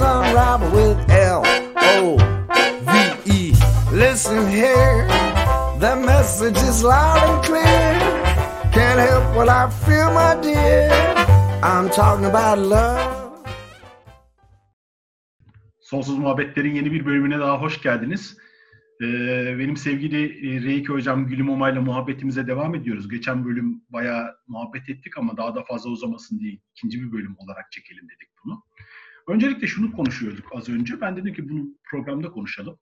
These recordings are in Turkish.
unravel with L O V E. Listen here, the message is loud and clear. Can't help what I feel, my dear. I'm talking about love. Sonsuz Muhabbetler'in yeni bir bölümüne daha hoş geldiniz. Ee, benim sevgili e, Reiki Hocam Gülüm Oma'yla muhabbetimize devam ediyoruz. Geçen bölüm bayağı muhabbet ettik ama daha da fazla uzamasın diye ikinci bir bölüm olarak çekelim dedik. Öncelikle şunu konuşuyorduk az önce. Ben dedim ki bunu programda konuşalım.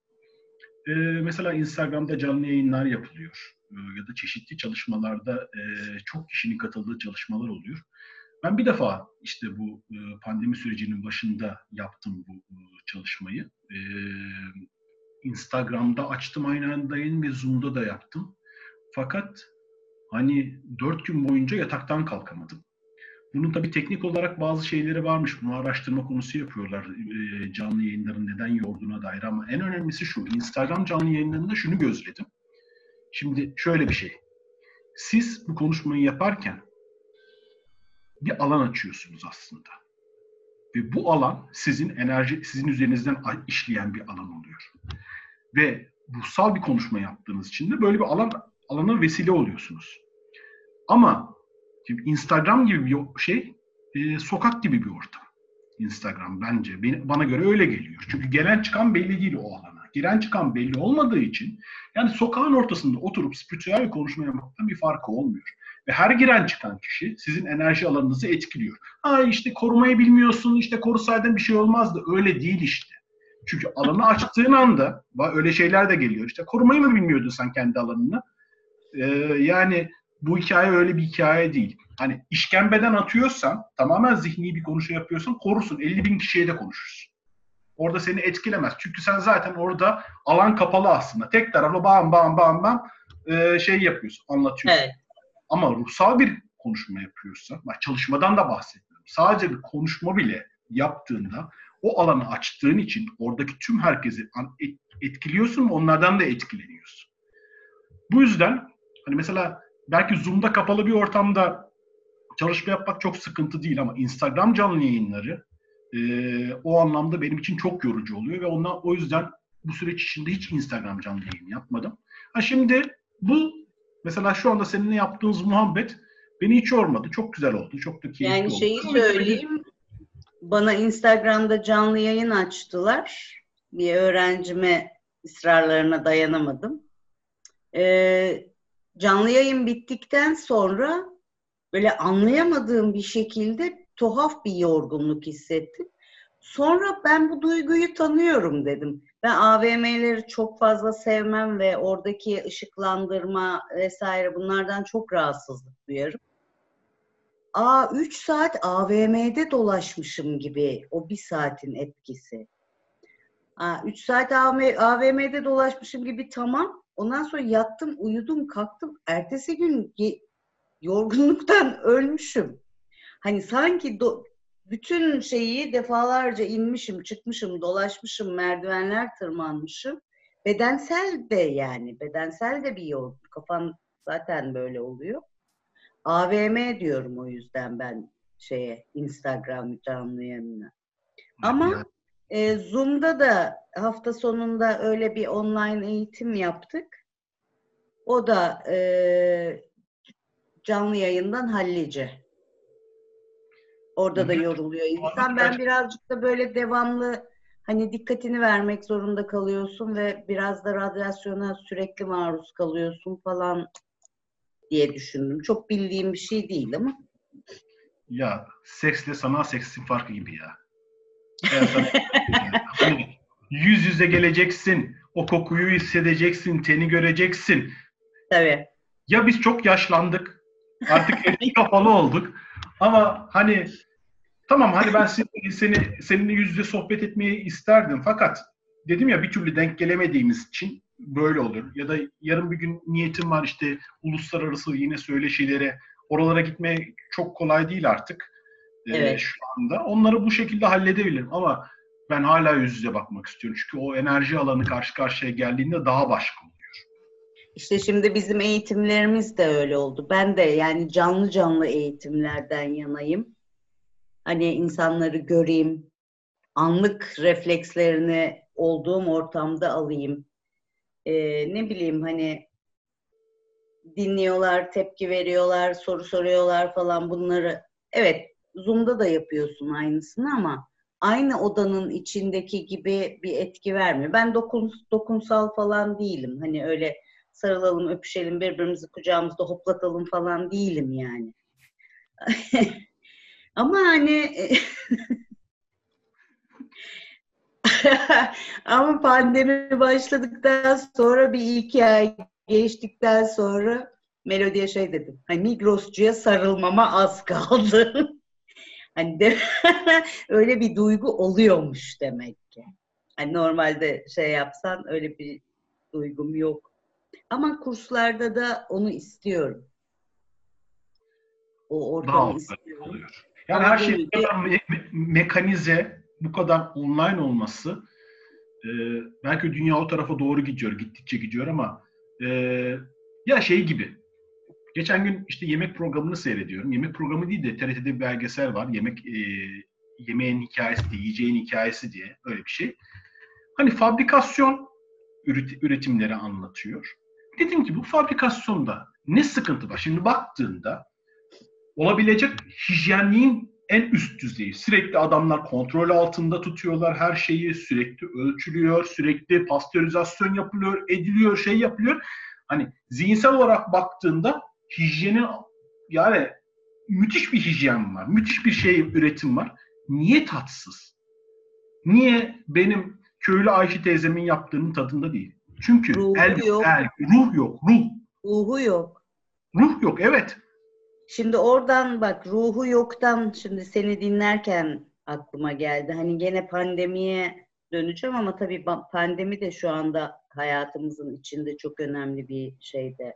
Ee, mesela Instagram'da canlı yayınlar yapılıyor. Ee, ya da çeşitli çalışmalarda e, çok kişinin katıldığı çalışmalar oluyor. Ben bir defa işte bu e, pandemi sürecinin başında yaptım bu e, çalışmayı. E, Instagram'da açtım aynı anda yayın ve Zoom'da da yaptım. Fakat hani dört gün boyunca yataktan kalkamadım. Bunun tabii teknik olarak bazı şeyleri varmış. Bunu araştırma konusu yapıyorlar canlı yayınların neden yorduğuna dair ama en önemlisi şu. Instagram canlı yayınlarında şunu gözledim. Şimdi şöyle bir şey. Siz bu konuşmayı yaparken bir alan açıyorsunuz aslında. Ve bu alan sizin enerji, sizin üzerinizden işleyen bir alan oluyor. Ve ruhsal bir konuşma yaptığınız için de böyle bir alan alana vesile oluyorsunuz. Ama şimdi Instagram gibi bir şey, e, sokak gibi bir ortam. Instagram bence. Beni, bana göre öyle geliyor. Çünkü gelen çıkan belli değil o alana. Giren çıkan belli olmadığı için yani sokağın ortasında oturup spiritüel bir konuşma yapmaktan bir farkı olmuyor. Ve her giren çıkan kişi sizin enerji alanınızı etkiliyor. Ha işte korumayı bilmiyorsun, işte korusaydın bir şey olmazdı. Öyle değil işte. Çünkü alanı açtığın anda öyle şeyler de geliyor. İşte korumayı mı bilmiyordun sen kendi alanını? Ee, yani bu hikaye öyle bir hikaye değil. Hani işkembeden atıyorsan, tamamen zihni bir konuşma yapıyorsan korusun. 50 bin kişiye de konuşursun. Orada seni etkilemez. Çünkü sen zaten orada alan kapalı aslında. Tek taraflı bam bam bam bam e, şey yapıyorsun, anlatıyorsun. Evet. Ama ruhsal bir konuşma yapıyorsa, bak çalışmadan da bahsetmiyorum. Sadece bir konuşma bile yaptığında o alanı açtığın için oradaki tüm herkesi etkiliyorsun ve onlardan da etkileniyorsun. Bu yüzden hani mesela belki Zoom'da kapalı bir ortamda çalışma yapmak çok sıkıntı değil ama Instagram canlı yayınları e, o anlamda benim için çok yorucu oluyor ve ondan o yüzden bu süreç içinde hiç Instagram canlı yayın yapmadım. Ha şimdi bu Mesela şu anda seninle yaptığımız muhabbet beni hiç yormadı. Çok güzel oldu. Çok da keyifli yani oldu. Yani şeyi söyleyeyim. Bana Instagram'da canlı yayın açtılar. Bir öğrencime ısrarlarına dayanamadım. Ee, canlı yayın bittikten sonra böyle anlayamadığım bir şekilde tuhaf bir yorgunluk hissettim. Sonra ben bu duyguyu tanıyorum dedim. Ben AVM'leri çok fazla sevmem ve oradaki ışıklandırma vesaire bunlardan çok rahatsızlık duyarım. Aa 3 saat AVM'de dolaşmışım gibi o bir saatin etkisi. Aa 3 saat AVM'de dolaşmışım gibi tamam. Ondan sonra yattım, uyudum, kalktım. Ertesi gün yorgunluktan ölmüşüm. Hani sanki do- bütün şeyi defalarca inmişim, çıkmışım, dolaşmışım, merdivenler tırmanmışım. Bedensel de yani, bedensel de bir yol. Kafam zaten böyle oluyor. AVM diyorum o yüzden ben şeye Instagram canlı yayınına. Ama e, Zoom'da da hafta sonunda öyle bir online eğitim yaptık. O da e, canlı yayından hallice. Orada da yoruluyor insan. Ben birazcık da böyle devamlı hani dikkatini vermek zorunda kalıyorsun ve biraz da radyasyona sürekli maruz kalıyorsun falan diye düşündüm. Çok bildiğim bir şey değil ama. Ya seksle sanal seksin farkı gibi ya. Hani yüz yüze geleceksin, o kokuyu hissedeceksin, teni göreceksin. Tabii. Ya biz çok yaşlandık, artık eski kapalı olduk. Ama hani tamam hani ben seni, seni seninle yüz yüze sohbet etmeyi isterdim fakat dedim ya bir türlü denk gelemediğimiz için böyle olur. Ya da yarın bir gün niyetim var işte uluslararası yine söyleşilere oralara gitmeye çok kolay değil artık Evet. şu anda. Onları bu şekilde halledebilirim ama ben hala yüz yüze bakmak istiyorum. Çünkü o enerji alanı karşı karşıya geldiğinde daha başka oluyor. İşte şimdi bizim eğitimlerimiz de öyle oldu. Ben de yani canlı canlı eğitimlerden yanayım. Hani insanları göreyim, anlık reflekslerini olduğum ortamda alayım. Ee, ne bileyim hani dinliyorlar, tepki veriyorlar, soru soruyorlar falan bunları. Evet, Zoom'da da yapıyorsun aynısını ama aynı odanın içindeki gibi bir etki vermiyor. Ben dokun, dokunsal falan değilim. Hani öyle sarılalım, öpüşelim, birbirimizi kucağımızda hoplatalım falan değilim yani. Ama hani ama pandemi başladıktan sonra bir iki ay geçtikten sonra Melodi'ye şey dedim. Hani Migrosçuya sarılmama az kaldı. hani de, öyle bir duygu oluyormuş demek ki. Hani normalde şey yapsan öyle bir duygum yok. Ama kurslarda da onu istiyorum. O ortamı istiyorum. oluyor. Yani Ama her şey bu kadar me- mekanize, bu kadar online olması e, belki dünya o tarafa doğru gidiyor, gittikçe gidiyor ama e, ya şey gibi. Geçen gün işte yemek programını seyrediyorum. Yemek programı değil de TRT'de bir belgesel var. Yemek e, yemeğin hikayesi diye, yiyeceğin hikayesi diye öyle bir şey. Hani fabrikasyon üret- üretimleri anlatıyor. Dedim ki bu fabrikasyonda ne sıkıntı var? Şimdi baktığında olabilecek hijyenliğin en üst düzeyi. Sürekli adamlar kontrol altında tutuyorlar her şeyi, sürekli ölçülüyor, sürekli pastörizasyon yapılıyor, ediliyor, şey yapılıyor. Hani zihinsel olarak baktığında hijyenin yani müthiş bir hijyen var, müthiş bir şey üretim var. Niye tatsız? Niye benim köylü Ayşe teyzemin yaptığının tadında değil? Çünkü Ruhu el yok, el, ruh yok, ruh. Ruhu yok. Ruh yok, evet. Şimdi oradan bak ruhu yoktan şimdi seni dinlerken aklıma geldi. Hani gene pandemiye döneceğim ama tabii pandemi de şu anda hayatımızın içinde çok önemli bir şeyde.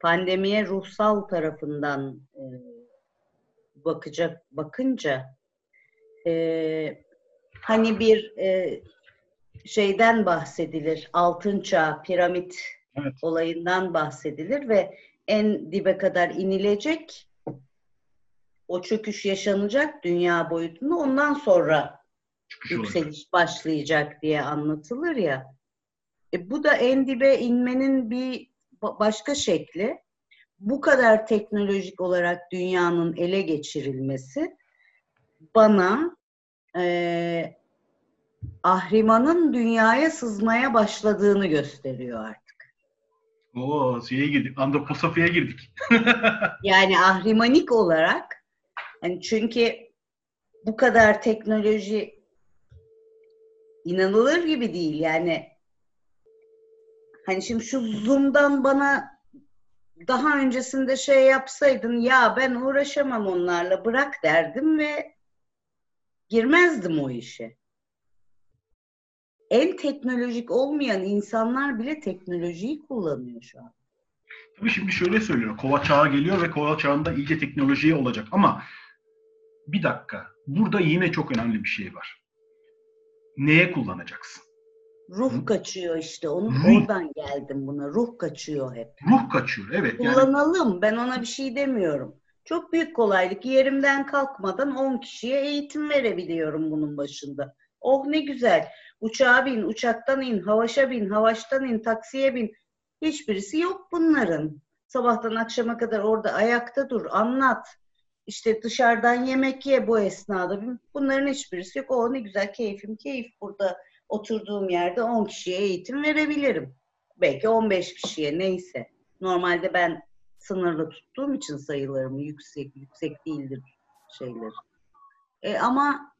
Pandemiye ruhsal tarafından e, bakacak bakınca e, hani bir e, şeyden bahsedilir. Altın çağ, piramit Evet. olayından bahsedilir ve en dibe kadar inilecek. O çöküş yaşanacak dünya boyutunda. Ondan sonra Çıkış olacak. yükseliş başlayacak diye anlatılır ya. E, bu da en dibe inmenin bir başka şekli. Bu kadar teknolojik olarak dünyanın ele geçirilmesi bana e, Ahriman'ın dünyaya sızmaya başladığını gösteriyor artık. Oo, şeye girdik. Antroposofya girdik. Yani ahrimanik olarak hani çünkü bu kadar teknoloji inanılır gibi değil yani hani şimdi şu Zoom'dan bana daha öncesinde şey yapsaydın ya ben uğraşamam onlarla bırak derdim ve girmezdim o işe. En teknolojik olmayan insanlar bile teknolojiyi kullanıyor şu an. Tabii şimdi şöyle söylüyor. Kova çağı geliyor ve kova çağında iyice teknolojiye olacak. Ama bir dakika. Burada yine çok önemli bir şey var. Neye kullanacaksın? Ruh kaçıyor işte. Onu Ruh. oradan geldim buna. Ruh kaçıyor hep. Ruh kaçıyor. Evet. Yani Kullanalım. Ben ona bir şey demiyorum. Çok büyük kolaylık. Yerimden kalkmadan 10 kişiye eğitim verebiliyorum bunun başında. Oh ne güzel. Uçağa bin, uçaktan in, havaşa bin, havaştan in, taksiye bin. Hiçbirisi yok bunların. Sabahtan akşama kadar orada ayakta dur, anlat. İşte dışarıdan yemek ye bu esnada. Bunların hiçbirisi yok. Oh ne güzel keyfim, keyif burada oturduğum yerde 10 kişiye eğitim verebilirim. Belki 15 kişiye neyse. Normalde ben sınırlı tuttuğum için sayılarımı yüksek yüksek değildir şeyler. E, ama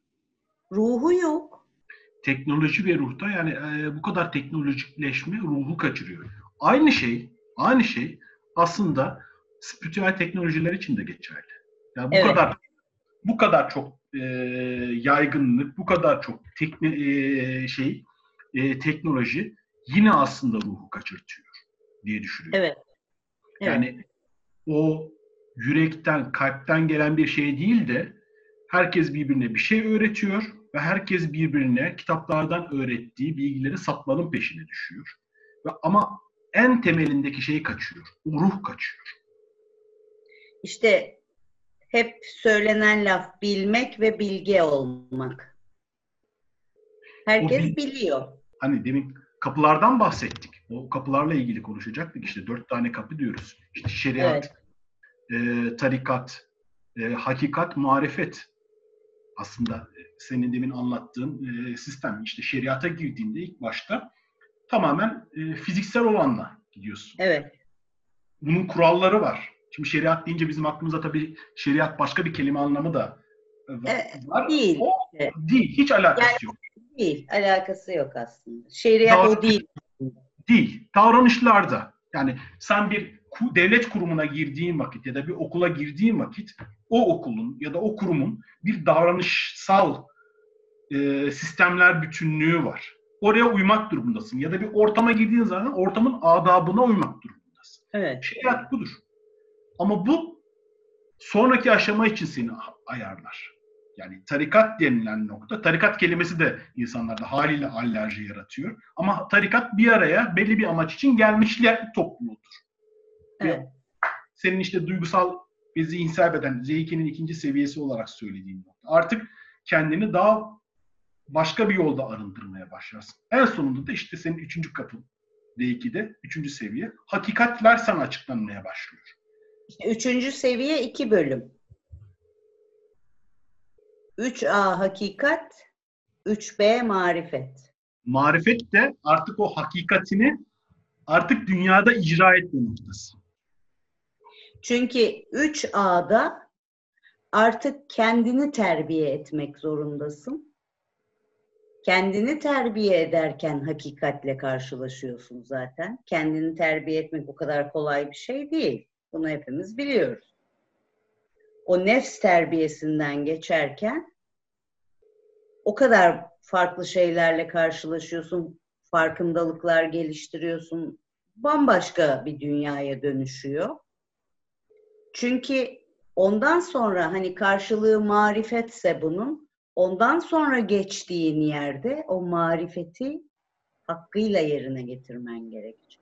ruhu yok. teknoloji ve ruhta yani e, bu kadar teknolojikleşme ruhu kaçırıyor. Aynı şey, aynı şey aslında spiritüel teknolojiler için de geçerli. Yani bu Evet. kadar bu kadar çok e, yaygınlık, bu kadar çok tekne, e, şey e, teknoloji yine aslında ruhu kaçırtıyor diye düşünüyorum. Evet. evet. Yani o yürekten, kalpten gelen bir şey değil de herkes birbirine bir şey öğretiyor ve herkes birbirine kitaplardan öğrettiği bilgileri satmanın peşine düşüyor. Ve ama en temelindeki şey kaçıyor. O ruh kaçıyor. İşte hep söylenen laf bilmek ve bilge olmak. Herkes bil- biliyor. Hani demin kapılardan bahsettik. O kapılarla ilgili konuşacaktık. İşte dört tane kapı diyoruz. İşte şeriat, e, tarikat, e, hakikat, marifet. Aslında e, senin demin anlattığın e, sistem. İşte şeriata girdiğinde ilk başta tamamen e, fiziksel olanla gidiyorsun. Evet. Bunun kuralları var. Şimdi şeriat deyince bizim aklımıza tabii şeriat başka bir kelime anlamı da e, va- var. değil. O değil. Hiç alakası Yani- yok. Değil. Alakası yok aslında. Şeriat Doğru. o değil. Değil. Davranışlarda. Yani sen bir devlet kurumuna girdiğin vakit ya da bir okula girdiğin vakit o okulun ya da o kurumun bir davranışsal e, sistemler bütünlüğü var. Oraya uymak durumundasın. Ya da bir ortama girdiğin zaman ortamın adabına uymak durumundasın. Evet. Şeriat budur. Ama bu sonraki aşama için seni ayarlar. Yani tarikat denilen nokta, tarikat kelimesi de insanlarda haliyle alerji yaratıyor. Ama tarikat bir araya belli bir amaç için gelmişler topluluğudur. Evet. Senin işte duygusal ve zihinsel beden, Z2'nin ikinci seviyesi olarak söylediğin nokta. Artık kendini daha başka bir yolda arındırmaya başlarsın. En sonunda da işte senin üçüncü kapın D2'de, üçüncü seviye. Hakikatler sana açıklanmaya başlıyor. İşte üçüncü seviye iki bölüm. 3A hakikat, 3B marifet. Marifet de artık o hakikatini artık dünyada icra etme noktası. Çünkü 3A'da artık kendini terbiye etmek zorundasın. Kendini terbiye ederken hakikatle karşılaşıyorsun zaten. Kendini terbiye etmek o kadar kolay bir şey değil. Bunu hepimiz biliyoruz. O nefs terbiyesinden geçerken o kadar farklı şeylerle karşılaşıyorsun, farkındalıklar geliştiriyorsun. Bambaşka bir dünyaya dönüşüyor. Çünkü ondan sonra hani karşılığı marifetse bunun, ondan sonra geçtiğin yerde o marifeti hakkıyla yerine getirmen gerekecek.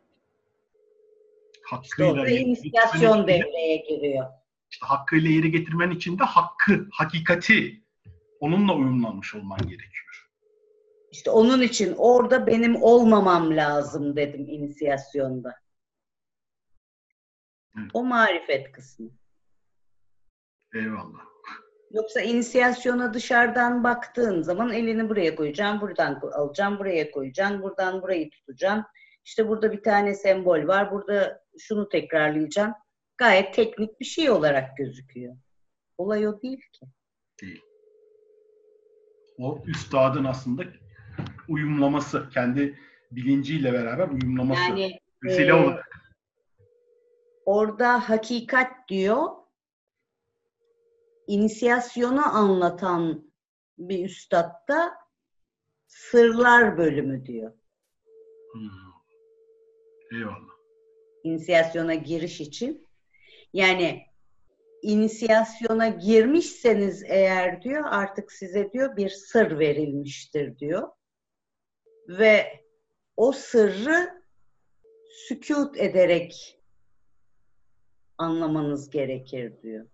Hakkıyla yeri inisiyasyon devreye giriyor. işte hakkıyla yeri getirmen için de hakkı, hakikati onunla uyumlanmış olman gerekiyor. İşte onun için orada benim olmamam lazım dedim inisiyasyonda. Evet. O marifet kısmı. Eyvallah. Yoksa inisiyasyona dışarıdan baktığın zaman elini buraya koyacaksın, buradan alacaksın, buraya koyacaksın, buradan burayı tutacaksın. İşte burada bir tane sembol var, burada şunu tekrarlayacaksın. Gayet teknik bir şey olarak gözüküyor. Olay o değil ki. Değil. O üstadın aslında uyumlaması, kendi bilinciyle beraber uyumlaması. Yani Vesile e, olarak. orada hakikat diyor, inisiyasyonu anlatan bir üstadda sırlar bölümü diyor. Hmm. Eyvallah. İnisiyasyona giriş için. Yani inisiyasyona girmişseniz eğer diyor artık size diyor bir sır verilmiştir diyor. Ve o sırrı sükut ederek anlamanız gerekir diyor.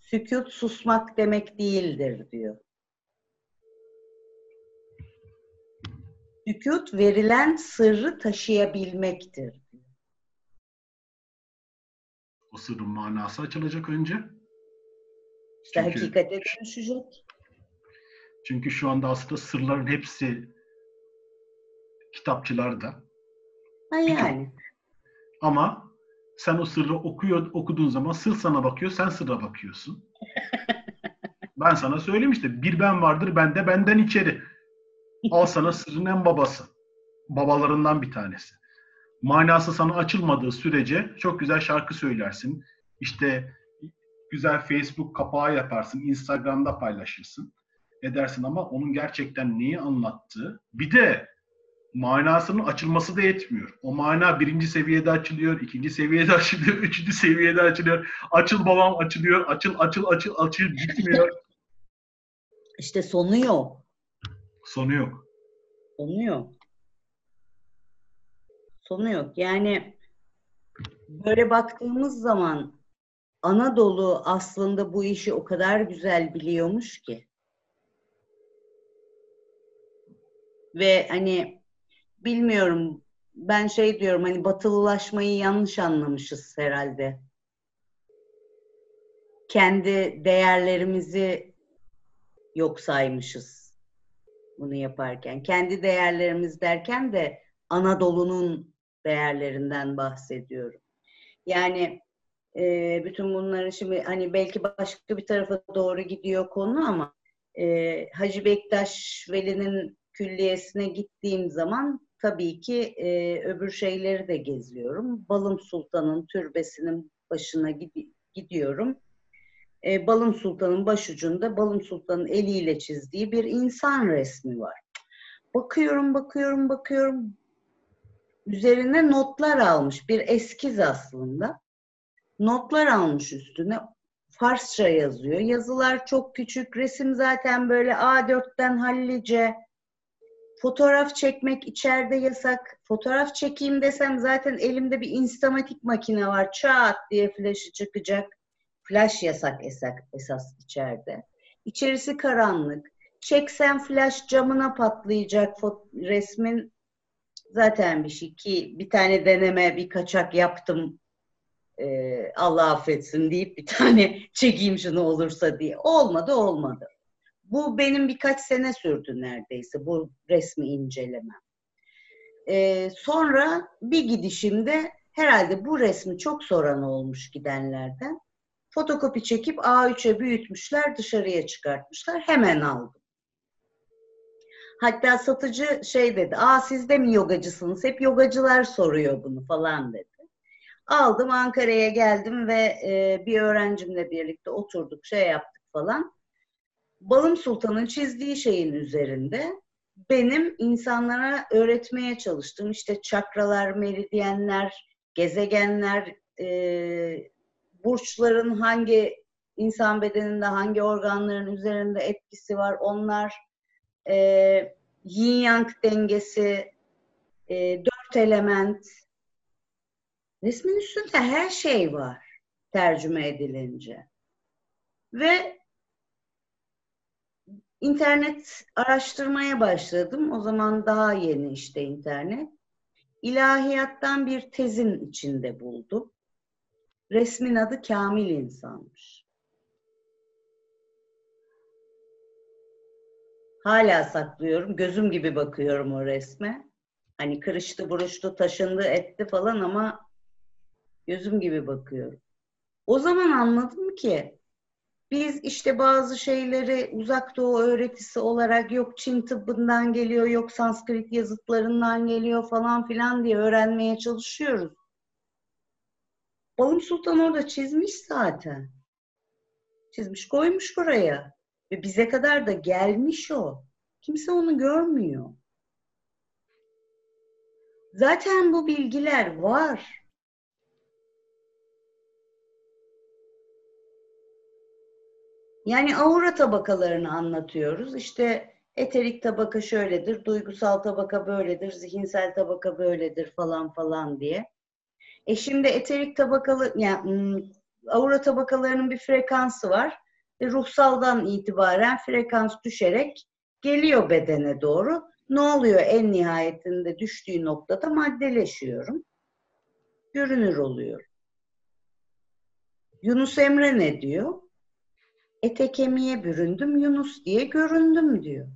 Sükut susmak demek değildir diyor. Sükut verilen sırrı taşıyabilmektir. O sırrın manası açılacak önce. İşte Çünkü- hakikate dönüşecek. Çünkü şu anda aslında sırların hepsi kitapçılarda. Ha yani. Ama sen o sırrı okuyor, okuduğun zaman sır sana bakıyor, sen sırra bakıyorsun. ben sana söyleyeyim işte bir ben vardır bende benden içeri. Al sana sırrın en babası. Babalarından bir tanesi. Manası sana açılmadığı sürece çok güzel şarkı söylersin. İşte güzel Facebook kapağı yaparsın, Instagram'da paylaşırsın, edersin ama onun gerçekten neyi anlattığı, bir de manasının açılması da yetmiyor. O mana birinci seviyede açılıyor, ikinci seviyede açılıyor, üçüncü seviyede açılıyor. Açıl babam açılıyor, açıl açıl açıl açıl gitmiyor. İşte sonu yok. Sonu yok. Sonu yok. Sonu yok. Yani böyle baktığımız zaman Anadolu aslında bu işi o kadar güzel biliyormuş ki. Ve hani bilmiyorum ben şey diyorum hani batılılaşmayı yanlış anlamışız herhalde. Kendi değerlerimizi yok saymışız bunu yaparken. Kendi değerlerimiz derken de Anadolu'nun değerlerinden bahsediyorum. Yani e, bütün bunları şimdi hani belki başka bir tarafa doğru gidiyor konu ama e, Hacı Bektaş Veli'nin külliyesine gittiğim zaman tabii ki e, öbür şeyleri de geziyorum. Balım Sultan'ın türbesinin başına gidi- gidiyorum. E, Balım Sultan'ın başucunda Balım Sultan'ın eliyle çizdiği bir insan resmi var. Bakıyorum, bakıyorum, bakıyorum. Üzerine notlar almış. Bir eskiz aslında. Notlar almış üstüne. Farsça yazıyor. Yazılar çok küçük. Resim zaten böyle A4'ten hallice. Fotoğraf çekmek içeride yasak. Fotoğraf çekeyim desem zaten elimde bir instamatik makine var. Çat diye flaşı çıkacak. Flash yasak esas, esas içeride. İçerisi karanlık. Çeksem flash camına patlayacak resmin zaten bir şey ki bir tane deneme bir kaçak yaptım ee, Allah affetsin deyip bir tane çekeyim şunu olursa diye. Olmadı olmadı. Bu benim birkaç sene sürdü neredeyse bu resmi incelemem. Ee, sonra bir gidişimde herhalde bu resmi çok soran olmuş gidenlerden. Fotokopi çekip A3'e büyütmüşler, dışarıya çıkartmışlar. Hemen aldım. Hatta satıcı şey dedi, aa siz de mi yogacısınız? Hep yogacılar soruyor bunu falan dedi. Aldım Ankara'ya geldim ve e, bir öğrencimle birlikte oturduk, şey yaptık falan. Balım Sultan'ın çizdiği şeyin üzerinde benim insanlara öğretmeye çalıştığım işte çakralar, meridyenler, gezegenler, e, burçların hangi insan bedeninde hangi organların üzerinde etkisi var onlar, e, yin yang dengesi, e, dört element, resmin üstünde her şey var tercüme edilince. Ve internet araştırmaya başladım. O zaman daha yeni işte internet. İlahiyattan bir tezin içinde buldum. Resmin adı Kamil İnsanmış. Hala saklıyorum. Gözüm gibi bakıyorum o resme. Hani kırıştı, buruştu, taşındı, etti falan ama gözüm gibi bakıyorum. O zaman anladım ki biz işte bazı şeyleri uzak doğu öğretisi olarak yok Çin tıbbından geliyor, yok Sanskrit yazıtlarından geliyor falan filan diye öğrenmeye çalışıyoruz. Balım Sultan orada çizmiş zaten. Çizmiş koymuş buraya. Ve bize kadar da gelmiş o. Kimse onu görmüyor. Zaten bu bilgiler var. Yani aura tabakalarını anlatıyoruz. İşte eterik tabaka şöyledir, duygusal tabaka böyledir, zihinsel tabaka böyledir falan falan diye. E şimdi eterik tabakalı, yani aura tabakalarının bir frekansı var. E ruhsaldan itibaren frekans düşerek geliyor bedene doğru. Ne oluyor en nihayetinde düştüğü noktada maddeleşiyorum. Görünür oluyor. Yunus Emre ne diyor? ete kemiğe büründüm Yunus diye göründüm diyor.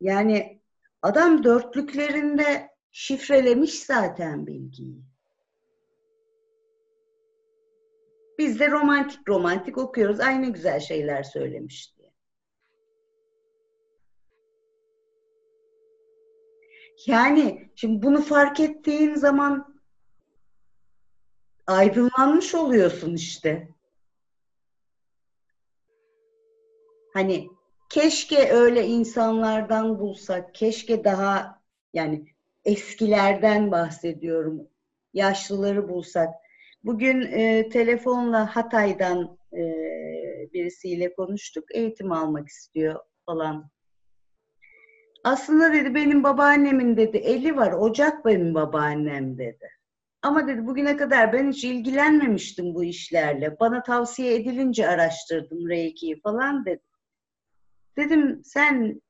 Yani adam dörtlüklerinde şifrelemiş zaten bilgiyi. Biz de romantik romantik okuyoruz. Aynı güzel şeyler söylemiş diye. Yani şimdi bunu fark ettiğin zaman aydınlanmış oluyorsun işte. Hani keşke öyle insanlardan bulsak, keşke daha yani eskilerden bahsediyorum, yaşlıları bulsak. Bugün e, telefonla Hatay'dan e, birisiyle konuştuk, eğitim almak istiyor falan. Aslında dedi benim babaannemin dedi eli var, ocak benim babaannem dedi. Ama dedi bugüne kadar ben hiç ilgilenmemiştim bu işlerle. Bana tavsiye edilince araştırdım Reiki'yi falan dedi. Dedim sen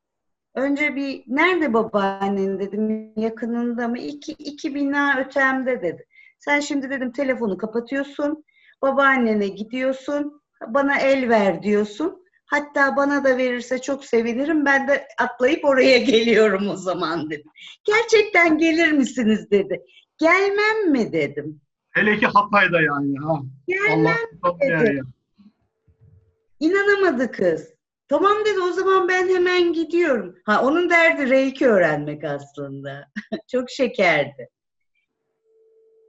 önce bir nerede babaannen dedim yakınında mı? İki, iki bina ötemde dedi. Sen şimdi dedim telefonu kapatıyorsun. Babaannene gidiyorsun. Bana el ver diyorsun. Hatta bana da verirse çok sevinirim. Ben de atlayıp oraya geliyorum o zaman dedim. Gerçekten gelir misiniz dedi. Gelmem mi dedim. Hele ki Hatay'da yani. Ha. Gelmem Allah dedi. ya. İnanamadı kız. Tamam dedi o zaman ben hemen gidiyorum. Ha onun derdi reiki öğrenmek aslında. Çok şekerdi.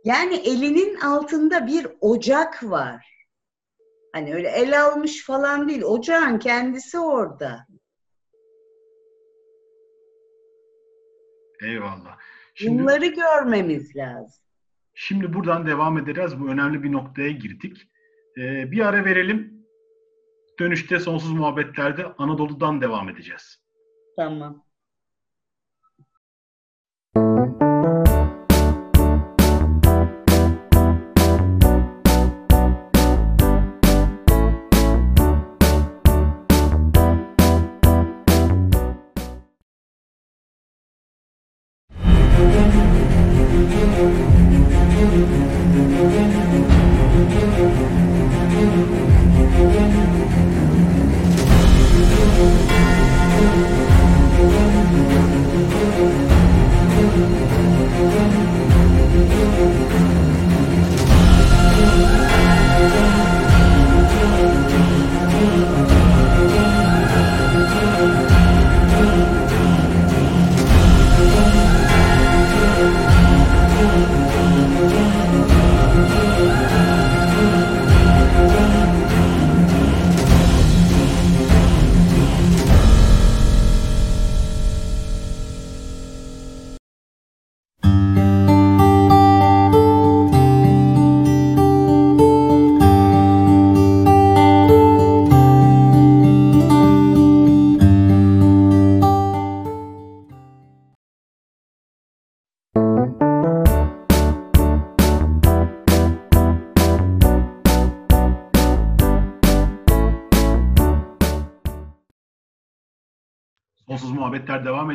Yani elinin altında bir ocak var. Hani öyle el almış falan değil. Ocağın kendisi orada. Eyvallah. Şimdi, Bunları görmemiz lazım. şimdi buradan devam edeceğiz. Bu önemli bir noktaya girdik. Ee, bir ara verelim. Dönüşte sonsuz muhabbetlerde Anadolu'dan devam edeceğiz. Tamam.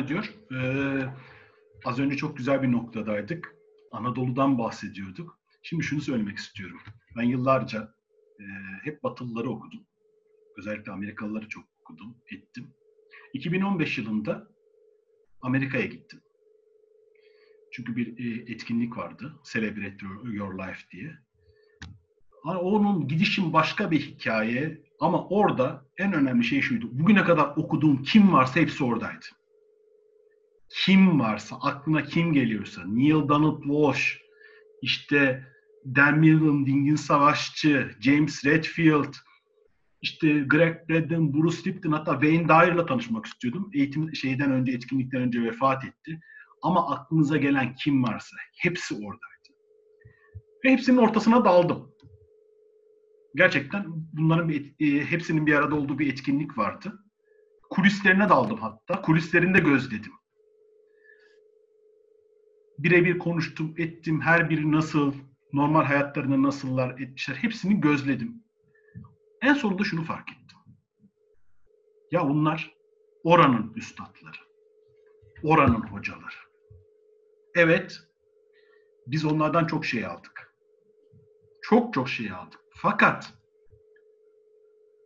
Ediyor. Ee, az önce çok güzel bir noktadaydık. Anadolu'dan bahsediyorduk. Şimdi şunu söylemek istiyorum. Ben yıllarca e, hep Batılıları okudum. Özellikle Amerikalıları çok okudum, ettim. 2015 yılında Amerika'ya gittim. Çünkü bir e, etkinlik vardı. Celebrate Your Life diye. Hani onun gidişin başka bir hikaye ama orada en önemli şey şuydu. Bugüne kadar okuduğum kim varsa hepsi oradaydı. Kim varsa, aklına kim geliyorsa, Neil Donald Walsh, işte Dan Millman, Dingin Savaşçı, James Redfield, işte Greg Braden, Bruce Lipton hatta Wayne Dyer'la tanışmak istiyordum. Eğitim şeyden önce, etkinlikten önce vefat etti. Ama aklınıza gelen kim varsa hepsi oradaydı. Ve hepsinin ortasına daldım gerçekten bunların bir, e, hepsinin bir arada olduğu bir etkinlik vardı. Kulislerine daldım hatta. Kulislerinde gözledim. Birebir konuştum, ettim. Her biri nasıl, normal hayatlarını nasıllar etmişler. Hepsini gözledim. En sonunda şunu fark ettim. Ya bunlar oranın üstadları. Oranın hocaları. Evet, biz onlardan çok şey aldık. Çok çok şey aldık. Fakat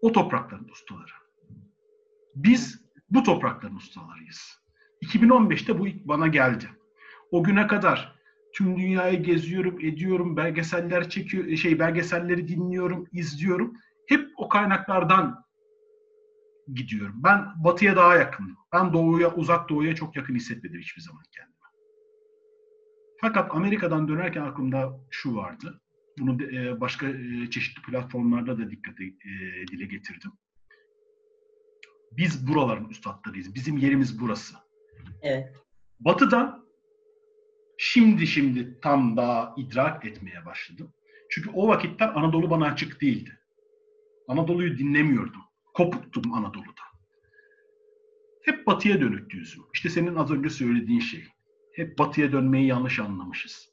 o toprakların ustaları. Biz bu toprakların ustalarıyız. 2015'te bu ilk bana geldi. O güne kadar tüm dünyayı geziyorum, ediyorum, belgeseller çekiyor, şey belgeselleri dinliyorum, izliyorum. Hep o kaynaklardan gidiyorum. Ben batıya daha yakınım. Ben doğuya, uzak doğuya çok yakın hissetmedim hiçbir zaman kendimi. Fakat Amerika'dan dönerken aklımda şu vardı Bunu e, başka e, çeşitli platformlarda da dikkate e, dile getirdim. Biz buraların üstadlarıyız. Bizim yerimiz burası. Evet. Batı'dan şimdi şimdi tam daha idrak etmeye başladım. Çünkü o vakitler Anadolu bana açık değildi. Anadolu'yu dinlemiyordum. Kopuktum Anadolu'da. Hep batıya dönüktü yüzüm. İşte senin az önce söylediğin şey. Hep batıya dönmeyi yanlış anlamışız.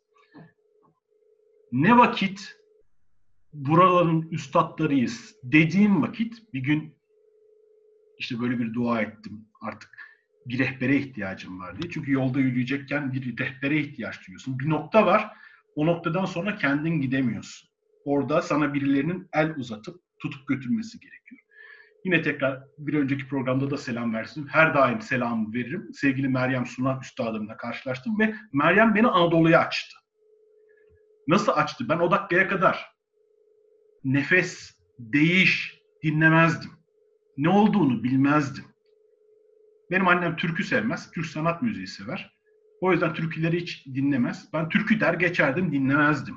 Ne vakit buraların üstadlarıyız dediğim vakit bir gün işte böyle bir dua ettim. Artık bir rehbere ihtiyacım var diye. Çünkü yolda yürüyecekken bir rehbere ihtiyaç duyuyorsun. Bir nokta var. O noktadan sonra kendin gidemiyorsun. Orada sana birilerinin el uzatıp tutup götürmesi gerekiyor. Yine tekrar bir önceki programda da selam versin. Her daim selamı veririm. Sevgili Meryem Suna üstadımla karşılaştım ve Meryem beni Anadolu'ya açtı. Nasıl açtı? Ben o dakikaya kadar nefes, değiş dinlemezdim. Ne olduğunu bilmezdim. Benim annem türkü sevmez, Türk sanat müziği sever. O yüzden türküleri hiç dinlemez. Ben türkü der geçerdim, dinlemezdim.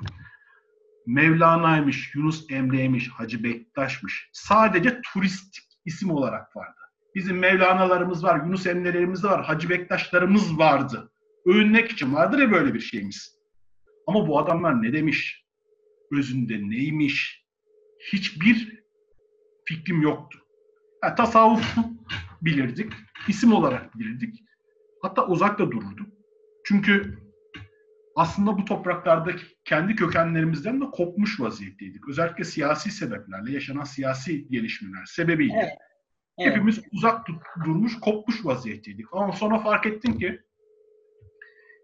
Mevlana'ymış, Yunus Emre'ymiş, Hacı Bektaş'mış. Sadece turistik isim olarak vardı. Bizim Mevlana'larımız var, Yunus Emre'lerimiz var, Hacı Bektaş'larımız vardı. Övünmek için vardır ya böyle bir şeyimiz. Ama bu adamlar ne demiş? Özünde neymiş? Hiçbir fikrim yoktu. Yani tasavvuf bilirdik, isim olarak bilirdik. Hatta uzakta dururduk. Çünkü aslında bu topraklarda kendi kökenlerimizden de kopmuş vaziyetteydik. Özellikle siyasi sebeplerle, yaşanan siyasi gelişmeler sebebiyle Evet. Evet. hepimiz uzak dur- durmuş, kopmuş vaziyetteydik. Ama sonra fark ettim ki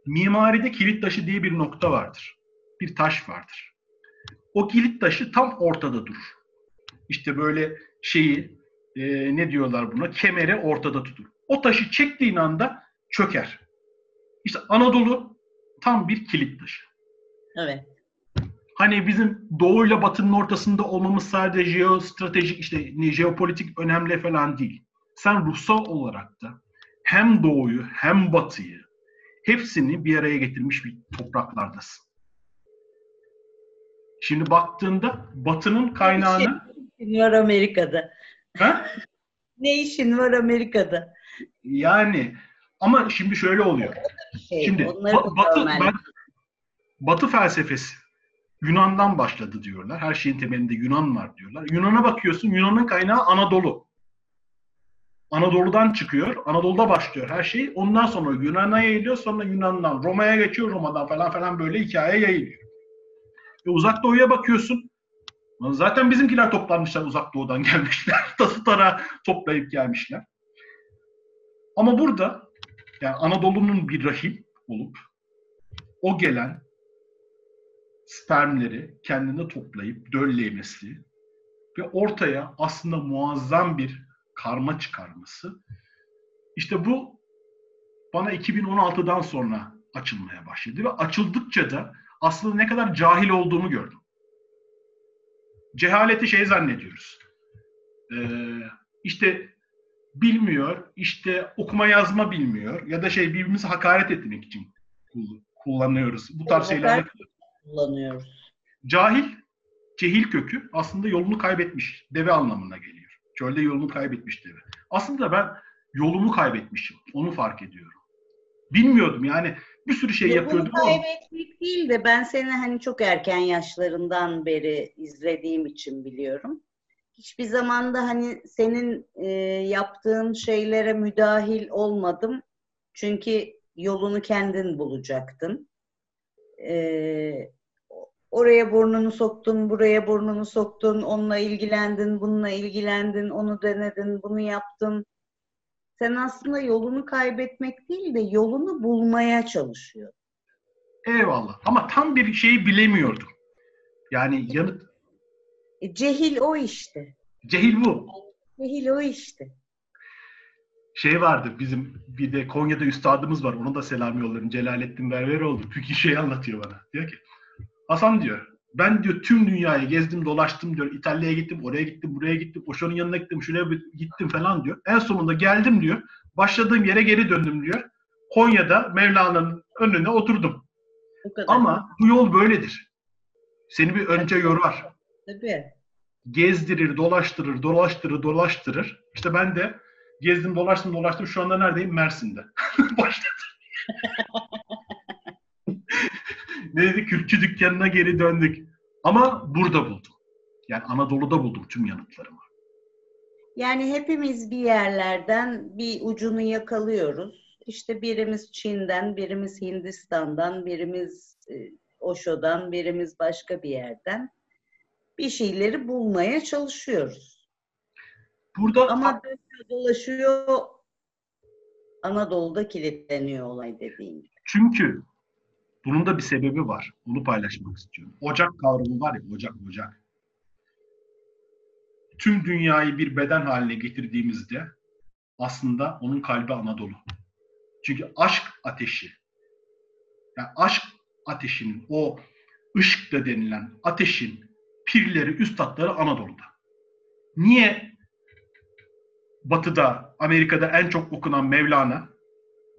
mimaride kilit taşı diye bir nokta vardır. Bir taş vardır. O kilit taşı tam ortada durur. İşte böyle şeyi e, ne diyorlar buna? Kemeri ortada tutur. O taşı çektiğin anda çöker. İşte Anadolu tam bir kilit taşı. Evet. Hani bizim doğuyla batının ortasında olmamız sadece jeostratejik işte ne, jeopolitik önemli falan değil. Sen ruhsal olarak da hem doğuyu hem batıyı hepsini bir araya getirmiş bir topraklardasın. Şimdi baktığında batının kaynağını işin var Amerika'da? Ha? Ne işin var Amerika'da? yani ama şimdi şöyle oluyor. Şey, Şimdi ba- batı, ben- batı felsefesi Yunan'dan başladı diyorlar. Her şeyin temelinde Yunan var diyorlar. Yunan'a bakıyorsun Yunan'ın kaynağı Anadolu. Anadolu'dan çıkıyor. Anadolu'da başlıyor her şey. Ondan sonra Yunan'a yayılıyor. Sonra Yunan'dan Roma'ya geçiyor. Roma'dan falan falan böyle hikaye yayılıyor. E, uzak doğuya bakıyorsun. Zaten bizimkiler toplanmışlar uzak doğudan gelmişler. Tası tara toplayıp gelmişler. Ama burada yani Anadolu'nun bir rahim olup o gelen spermleri kendine toplayıp döllemesi ve ortaya aslında muazzam bir karma çıkarması. İşte bu bana 2016'dan sonra açılmaya başladı ve açıldıkça da aslında ne kadar cahil olduğumu gördüm. Cehaleti şey zannediyoruz. Ee, işte bilmiyor, işte okuma yazma bilmiyor ya da şey birbirimizi hakaret etmek için kull- kullanıyoruz. Bu tarz Evet, şeylerle kullanıyoruz. Cahil, cehil kökü aslında yolunu kaybetmiş. Deve anlamına geliyor. Çölde yolunu kaybetmiş deve. Aslında ben yolumu kaybetmişim. Onu fark ediyorum. Bilmiyordum yani bir sürü şey Yolunu yapıyordum ama kaybetmek değil de ben seni hani çok erken yaşlarından beri izlediğim için biliyorum. Hiçbir zaman da hani senin e, yaptığın şeylere müdahil olmadım. Çünkü yolunu kendin bulacaktın. E, oraya burnunu soktun, buraya burnunu soktun, onunla ilgilendin, bununla ilgilendin, onu denedin, bunu yaptın. Sen aslında yolunu kaybetmek değil de yolunu bulmaya çalışıyorsun. eyvallah. Ama tam bir şeyi bilemiyordum. Yani yanıt, E, cehil o işte. cehil bu. Cehil o işte. Şey vardı bizim bir de Konya'da üstadımız var. Ona da selam yollarım. Celalettin Berberoğlu. Çünkü şey anlatıyor bana. Diyor ki Hasan diyor ben diyor tüm dünyayı gezdim dolaştım diyor. İtalya'ya gittim, oraya gittim, buraya gittim. Oşo'nun yanına gittim, şuraya gittim falan diyor. En sonunda geldim diyor. Başladığım yere geri döndüm diyor. Konya'da Mevlana'nın önüne oturdum. Ama bu yol böyledir. Seni bir önce yorar. Tabii. Gezdirir, dolaştırır, dolaştırır, dolaştırır. İşte ben de gezdim, dolaştım, dolaştım. Şu anda neredeyim? Mersin'de. Başladım. Neydi? Kürkçü dükkanına geri döndük. Ama burada buldum. Yani Anadolu'da buldum tüm yanıtlarımı. Yani hepimiz bir yerlerden bir ucunu yakalıyoruz. İşte birimiz Çin'den, birimiz Hindistan'dan, birimiz e, Osho'dan, birimiz başka bir yerden bir şeyleri bulmaya çalışıyoruz. Burada Ama dönüyor dolaşıyor Anadolu'da kilitleniyor olay dediğin gibi. çünkü bunun da bir sebebi var. Onu paylaşmak istiyorum. Ocak kavramı var ya, ocak ocak. Tüm dünyayı bir beden haline getirdiğimizde aslında onun kalbi Anadolu. Çünkü aşk ateşi, yani aşk ateşinin, o ışık da denilen ateşin pirleri, üstadları Anadolu'da. Niye Batı'da, Amerika'da en çok okunan Mevlana,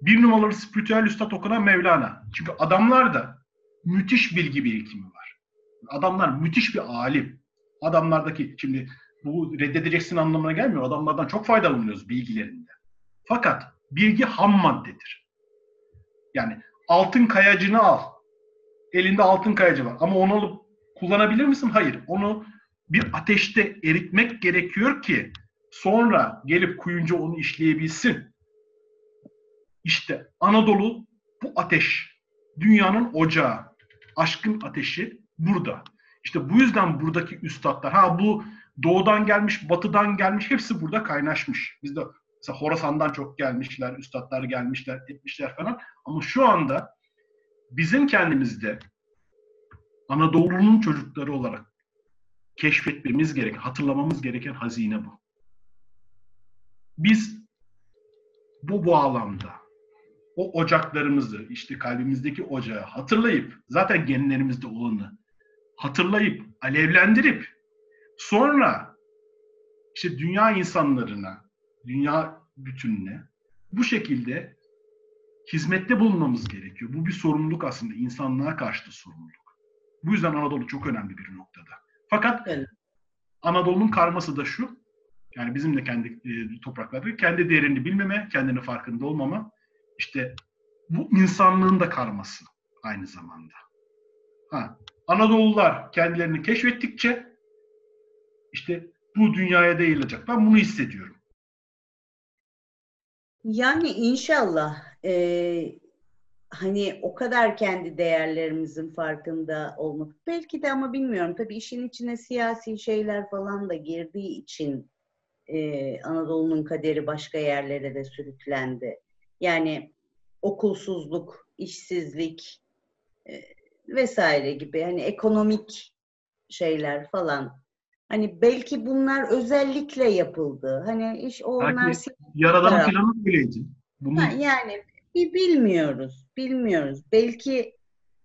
bir numaralı spiritüel üstad okunan Mevlana. Çünkü adamlarda müthiş bilgi birikimi var. Adamlar müthiş bir alim. Adamlardaki, şimdi bu reddedeceksin anlamına gelmiyor. Adamlardan çok faydalanıyoruz bilgilerinde. Fakat bilgi ham maddedir. Yani altın kayacını al. Elinde altın kayacı var. Ama onu alıp kullanabilir misin? Hayır. Onu bir ateşte eritmek gerekiyor ki sonra gelip kuyuncu onu işleyebilsin. İşte Anadolu bu ateş. Dünyanın ocağı. Aşkın ateşi burada. İşte bu yüzden buradaki üstadlar, ha bu doğudan gelmiş, batıdan gelmiş, hepsi burada kaynaşmış. Bizde mesela Horasan'dan çok gelmişler, üstadlar gelmişler, etmişler falan. Ama şu anda bizim kendimizde Anadolu'nun çocukları olarak keşfetmemiz gereken, hatırlamamız gereken hazine bu. Biz bu bağlamda o ocaklarımızı, işte kalbimizdeki ocağı hatırlayıp, zaten genlerimizde olanı hatırlayıp, alevlendirip, sonra işte dünya insanlarına, dünya bütününe bu şekilde hizmette bulunmamız gerekiyor. Bu bir sorumluluk aslında, insanlığa karşı da sorumluluk. Bu yüzden Anadolu çok önemli bir noktada. Fakat Evet. Anadolu'nun karması da şu, yani bizim de kendi e, topraklarda kendi değerini bilmeme, kendini farkında olmama, işte bu insanlığın da karması aynı zamanda. Ha, Anadolulular kendilerini keşfettikçe işte bu dünyaya da yayılacak. Ben bunu hissediyorum. Yani inşallah eee, hani o kadar kendi değerlerimizin farkında olmak belki de ama bilmiyorum tabii işin içine siyasi şeyler falan da girdiği için eee, Anadolu'nun kaderi başka yerlere de sürüklendi. Yani okulsuzluk, işsizlik eee, vesaire gibi hani ekonomik şeyler falan. Hani belki bunlar özellikle yapıldı. Hani iş onlar Yaradan planı böyleydi. Bunu Ha, yani bir bilmiyoruz, bilmiyoruz. Belki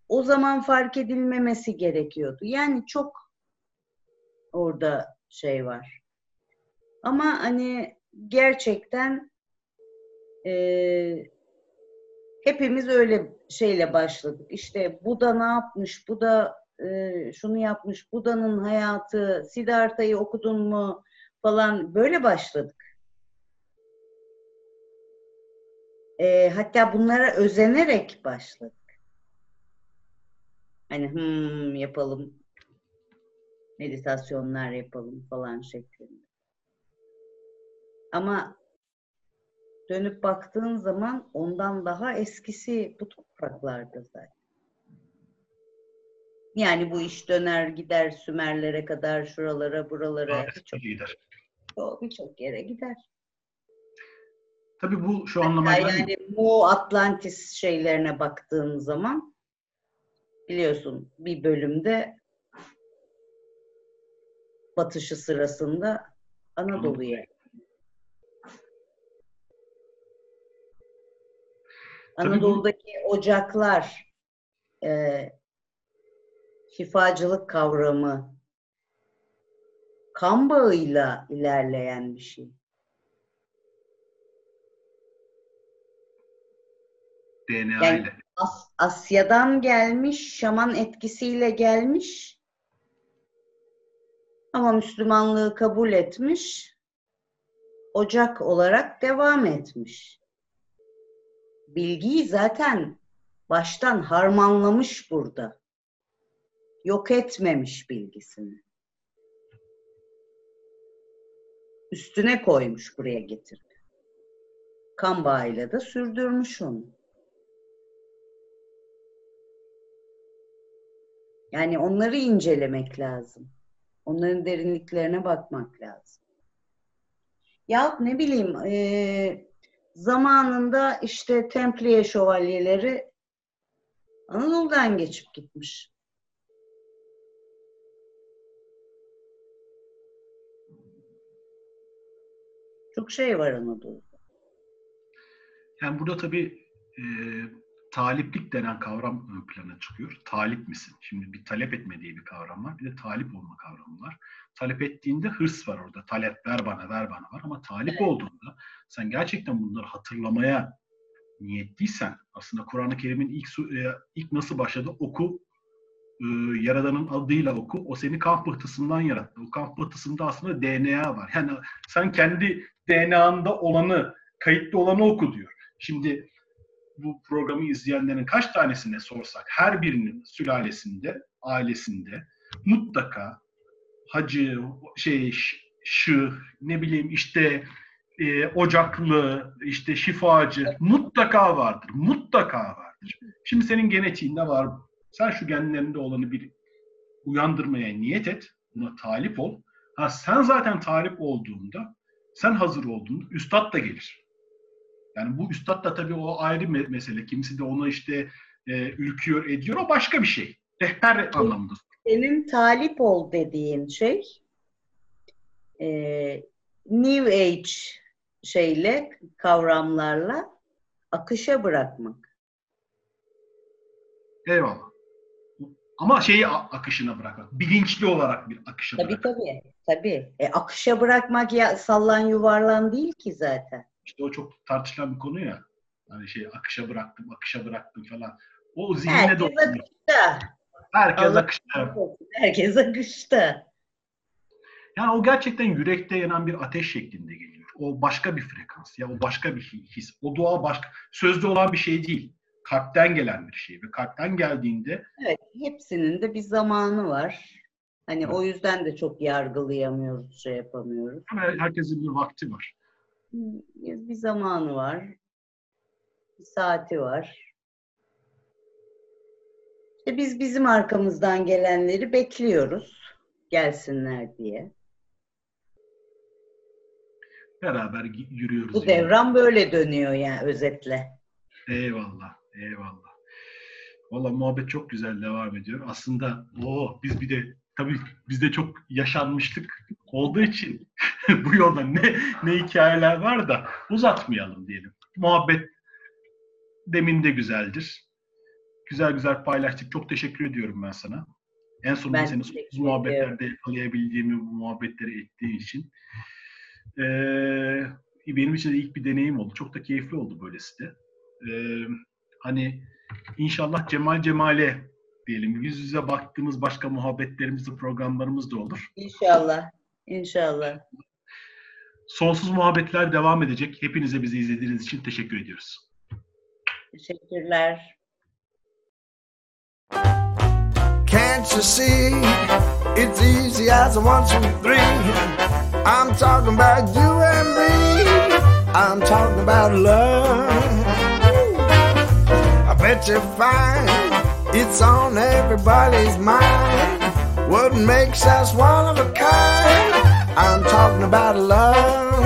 o zaman fark edilmemesi gerekiyordu. Yani çok orada şey var. Ama hani gerçekten eee, hepimiz öyle şeyle başladık. İşte bu da ne yapmış, bu da eee, şunu yapmış, Buda'nın hayatı, Siddhartha'yı okudun mu falan böyle başladık. E, hatta bunlara özenerek başladık. Hani hmm, yapalım, meditasyonlar yapalım falan şeklinde. Ama dönüp baktığın zaman ondan daha eskisi bu topraklarda zaten. Yani bu iş döner gider Sümerlere kadar, şuralara, buralara, birçok lider. birçok yere gider. Tabii bu şu anlama gelmiyor. yani bu Atlantis şeylerine baktığın zaman biliyorsun bir bölümde batışı sırasında Anadolu'ya. Tabii Anadolu'daki ocaklar, e, şifacılık kavramı kan bağıyla ilerleyen bir şey. DNA Yani- ile. As- Asya'dan gelmiş, şaman etkisiyle gelmiş Ama Müslümanlığı kabul etmiş, ocak olarak devam etmiş. Bilgiyi zaten baştan harmanlamış burada. Yok etmemiş bilgisini. Üstüne koymuş buraya getirdi. Kan bağıyla da sürdürmüş onu. Yani onları incelemek lazım. Onların derinliklerine bakmak lazım. Ya ne bileyim e, zamanında işte Templiye şövalyeleri Anadolu'dan geçip gitmiş. Çok şey var Anadolu'da. Yani burada tabii e, taliplik denen kavram ön plana çıkıyor. Talip misin? Şimdi bir talep etme diye bir kavram var. Bir de talip olma kavramı var. Talep ettiğinde hırs var orada. Talep ver bana, ver bana var. Ama talip evet. olduğunda sen gerçekten bunları hatırlamaya niyetliysen aslında Kur'an-ı Kerim'in ilk, e, ilk nasıl başladı? Oku, e, Yaradan'ın adıyla oku. O seni kan pıhtısından yarattı. O kan pıhtısında aslında DNA var. Yani sen kendi DNA'nda olanı, kayıtlı olanı oku diyor. Şimdi bu programı izleyenlerin kaç tanesine sorsak her birinin sülalesinde, ailesinde mutlaka hacı, şey, şı, ne bileyim işte e, ocaklı, işte şifacı mutlaka vardır. Mutlaka vardır. Şimdi senin genetiğinde var. Sen şu genlerinde olanı bir uyandırmaya niyet et. Buna talip ol. Ha, sen zaten talip olduğunda, sen hazır olduğunda üstad da gelir. Yani bu üstad da tabii o ayrı mesele. Kimisi de ona işte e, ürküyor, ediyor. O başka bir şey. Rehber anlamında. Senin talip ol dediğin şey e, New Age şeyle, kavramlarla akışa bırakmak. Eyvallah. Ama şeyi akışına bırakmak. Bilinçli olarak bir akışa tabii, bırakmak. Tabii tabii. E, akışa bırakmak ya sallan yuvarlan değil ki zaten. İşte o çok tartışılan bir konu ya. Hani şey akışa bıraktım, akışa bıraktım falan. O zihne Herkes de akışta. Herkes Allah akışta. Herkes akışta. Yani o gerçekten yürekte yanan bir ateş şeklinde geliyor. O başka bir frekans ya o başka bir his. O dua başka sözde olan bir şey değil. Kalpten gelen bir şey ve kalpten geldiğinde Evet, hepsinin de bir zamanı var. Hani evet. o yüzden de çok yargılayamıyoruz, şey yapamıyoruz. Ama herkesin bir vakti var. Bir zamanı var. Bir saati var. İşte biz bizim arkamızdan gelenleri bekliyoruz gelsinler diye. Beraber yürüyoruz. Bu yani. devran böyle dönüyor yani özetle. Eyvallah, eyvallah. Valla muhabbet çok güzel devam ediyor. Aslında o biz bir de tabii bizde çok yaşanmışlık olduğu için bu yolda ne ne hikayeler var da uzatmayalım diyelim. Muhabbet demin de güzeldir. Güzel güzel paylaştık. Çok teşekkür ediyorum ben sana. En sonunda seni sonsuz muhabbetlerde yakalayabildiğimi bu muhabbetleri ettiği için. Ee, benim için de ilk bir deneyim oldu. Çok da keyifli oldu böylesi de. Ee, hani inşallah Cemal Cemal'e diyelim yüz yüze baktığımız başka muhabbetlerimiz de programlarımız da olur. İnşallah. İnşallah. Sonsuz muhabbetler devam edecek. Hepinize bizi izlediğiniz için teşekkür ediyoruz. Teşekkürler. Can't you see? It's easy as a one, two, three. I'm talking about you and me. I'm talking about love. I bet you find it's on everybody's mind. What makes us one of a kind? I'm talking about love.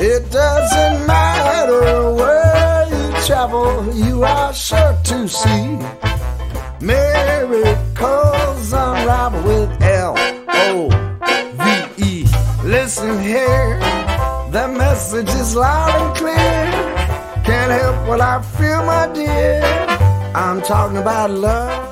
It doesn't matter where you travel, you are sure to see miracles unravel with L O V E. Listen here, the message is loud and clear. Can't help what I feel, my dear. I'm talking about love.